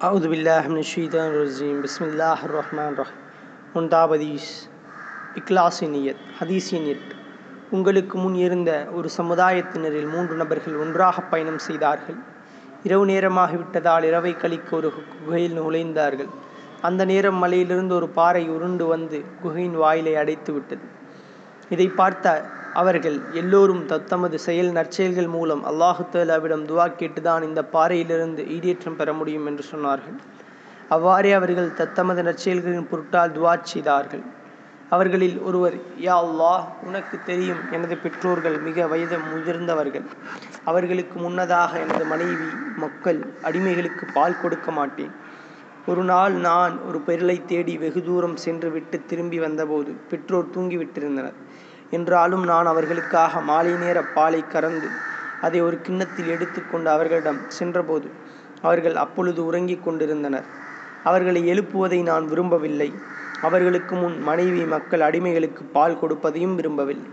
அவுது பில்லாஹின்ஷீதரஜீம் பிஸ்மில்லாஹ் ரஹ்மான் ரஹ் முன்தாப் ஹதீஸ் இக்லாசினியத் ஹதீசின் உங்களுக்கு முன் இருந்த ஒரு சமுதாயத்தினரில் மூன்று நபர்கள் ஒன்றாக பயணம் செய்தார்கள் இரவு நேரமாகிவிட்டதால் இரவை கழிக்க ஒரு குகையில் நுழைந்தார்கள் அந்த நேரம் மலையிலிருந்து ஒரு பாறை உருண்டு வந்து குகையின் வாயிலை அடைத்து விட்டது இதை பார்த்த அவர்கள் எல்லோரும் தத்தமது செயல் நற்செயல்கள் மூலம் அல்லாஹு தாலாவிடம் துவா கேட்டுதான் இந்த பாறையிலிருந்து ஈடேற்றம் பெற முடியும் என்று சொன்னார்கள். அவ்வாறே அவர்கள் தத்தமது நற்செயல்களின் பொருட்டால் துவா செய்தார்கள். அவர்களில் ஒருவர் யா அல்லாஹ் உனக்கு தெரியும் எனது பெற்றோர்கள் மிக வயது முதிர்ந்தவர்கள். அவர்களுக்கு முன்னதாக எனது மனைவி மக்கள் அடிமைகளுக்கு பால் கொடுக்க மாட்டேன். ஒரு நாள் நான் ஒரு பெருளை தேடி வெகு தூரம் சென்று விட்டு திரும்பி வந்தபோது பெற்றோர் தூங்கிவிட்டிருந்தனர். என்றாலும் நான் அவர்களுக்காக மாலை நேர பாலை கறந்து அதை ஒரு கிண்ணத்தில் எடுத்துக்கொண்டு அவர்களிடம் சென்றபோது அவர்கள் அப்பொழுது உறங்கிக் கொண்டிருந்தனர். அவர்களை எழுப்புவதை நான் விரும்பவில்லை. அவர்களுக்கு முன் மனைவி மக்கள் அடிமைகளுக்கு பால் கொடுப்பதையும் விரும்பவில்லை.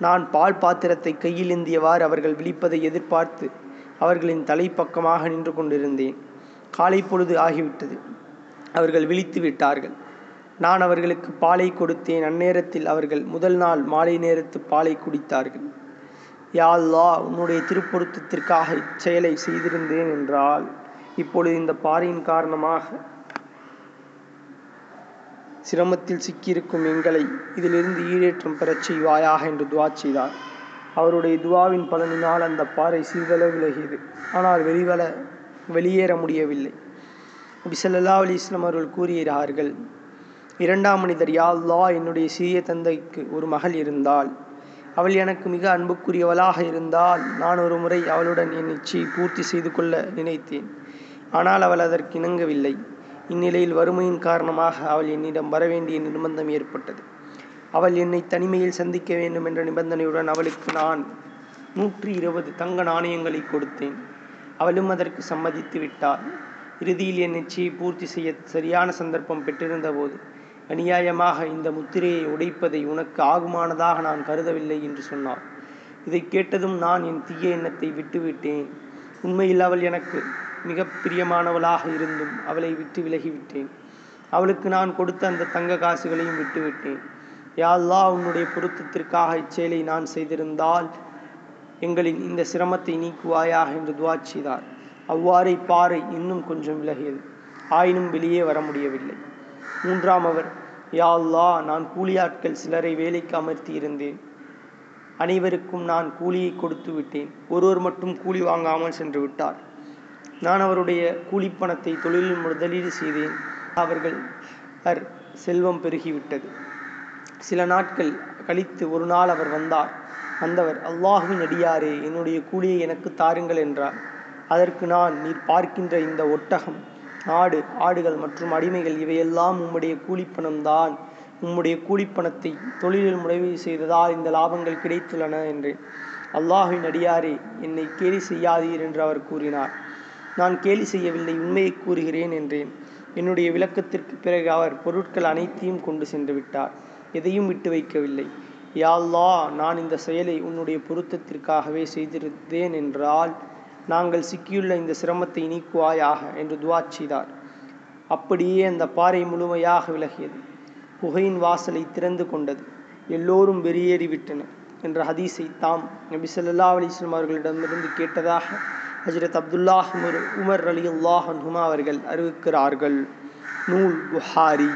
நான் பால் பாத்திரத்தை கையில் ஏந்தியவாறு அவர்கள் விழிப்பதை எதிர்பார்த்து அவர்களின் தலைப்பக்கமாக நின்று கொண்டிருந்தேன். காலை பொழுது ஆகிவிட்டது. அவர்கள் விழித்து விட்டார்கள். நான் அவர்களுக்கு பாலை கொடுத்தேன். அந்நேரத்தில் அவர்கள் முதல் நாள் மாலை நேரத்து பாலை குடித்தார்கள். யா அல்லா உன்னுடைய திருப்பொருத்தத்திற்காக இச்செயலை செய்திருந்தேன் என்றால் இப்பொழுது இந்த பாறையின் காரணமாக சிரமத்தில் சிக்கியிருக்கும் எங்களை இதிலிருந்து ஈடேற்றம் பெறச் செய்வாயாக என்று துவா செய்தார். அவருடைய துவாவின் பலனினால் அந்த பாறை சிறிதளவு விலகியது. ஆனால் வெளிவல வெளியேற முடியவில்லை. பிசல்லா அலி இஸ்லாம் அவர்கள் கூறுகிறார்கள் இரண்டாம் மனிதர் யாழ்லா என்னுடைய சிறிய தந்தைக்கு ஒரு மகள் இருந்தாள். அவள் எனக்கு மிக அன்புக்குரியவளாக இருந்தால் நான் ஒரு முறை அவளுடன் என் இச்சையை பூர்த்தி செய்து கொள்ள நினைத்தேன். ஆனால் அவள் அதற்கு இணங்கவில்லை. இந்நிலையில் வறுமையின் காரணமாக அவள் என்னிடம் வரவேண்டிய நிர்பந்தம் ஏற்பட்டது. அவள் என்னை தனிமையில் சந்திக்க வேண்டும் என்ற நிபந்தனையுடன் அவளுக்கு நான் நூற்றி இருபது தங்க நாணயங்களை கொடுத்தேன். அவளும் அதற்கு சம்மதித்து விட்டாள். இறுதியில் என் நிச்சயை பூர்த்தி செய்ய சரியான சந்தர்ப்பம் பெற்றிருந்த போது அநியாயமாக இந்த முத்திரையை உடைப்பதை உனக்கு ஆகுமானதாக நான் கருதவில்லை என்று சொன்னார். இதை கேட்டதும் நான் என் தீய எண்ணத்தை விட்டுவிட்டேன். உண்மையில் அவள் எனக்கு மிக பிரியமானவளாக இருந்தும் அவளை விட்டு விலகிவிட்டேன். அவளுக்கு நான் கொடுத்த அந்த தங்க காசுகளையும் விட்டுவிட்டேன். யாழ்லா உன்னுடைய பொருத்தத்திற்காக இச்செயலை நான் செய்திருந்தால் எங்களின் இந்த சிரமத்தை நீக்குவாயாக என்று துவா செய்தார். அவ்வாறே பாறை இன்னும் கொஞ்சம் விலகியது. ஆயினும் வெளியே வர முடியவில்லை. மூன்றாம் அவர் யா அல்லா நான் கூலியாட்கள் சிலரை வேலைக்கு அமர்த்தி இருந்தேன். அனைவருக்கும் நான் கூலியை கொடுத்து விட்டேன். ஒருவர் மட்டும் கூலி வாங்காமல் சென்று விட்டார். நான் அவருடைய கூலிப்பணத்தை தொழிலில் முதலீடு செய்தேன். அவர்கள் அர் செல்வம் பெருகிவிட்டது. சில நாட்கள் கழித்து ஒரு நாள் அவர் வந்தார். வந்தவர் அல்லாஹுவின் அடியாரே என்னுடைய கூலியை எனக்கு தாருங்கள் என்றார். அதற்கு நான் நீர் பார்க்கின்ற இந்த ஒட்டகம் நாடு ஆடுகள் மற்றும் அடிமைகள் இவையெல்லாம் உம்முடைய கூலிப்பணம்தான். உம்முடைய கூலிப்பணத்தை தொழிலில் முறைவு செய்ததால் இந்த லாபங்கள் கிடைத்துள்ளன என்றேன் அல்லாஹின் அடியாரே என்னை கேலி செய்யாதீர் என்று அவர் கூறினார். நான் கேலி செய்யவில்லை உண்மையை கூறுகிறேன் என்றேன். என்னுடைய விளக்கத்திற்கு பிறகு அவர் பொருட்கள் அனைத்தையும் கொண்டு சென்று விட்டார். எதையும் விட்டு வைக்கவில்லை. யாழ்லா நான் இந்த செயலை உன்னுடைய பொருத்தத்திற்காகவே செய்திருந்தேன் என்றால் நாங்கள் சிக்கியுள்ள இந்த சிரமத்தை நீக்குவாயாக என்று துவா செய்தார். அப்படியே அந்த பாறை முழுமையாக விலகியது. புகையின் வாசலை திறந்து கொண்டது. எல்லோரும் வெளியேறிவிட்டனர் என்ற ஹதீஸை தாம் நபி சொல்லா அலிஸ்லாம் அவர்களிடமிருந்து கேட்டதாக ஹஜரத் அப்துல்லாஹ் உமர் அலி அல்லாஹ் ஹுமா அவர்கள் அறிவிக்கிறார்கள். நூல் புஹாரி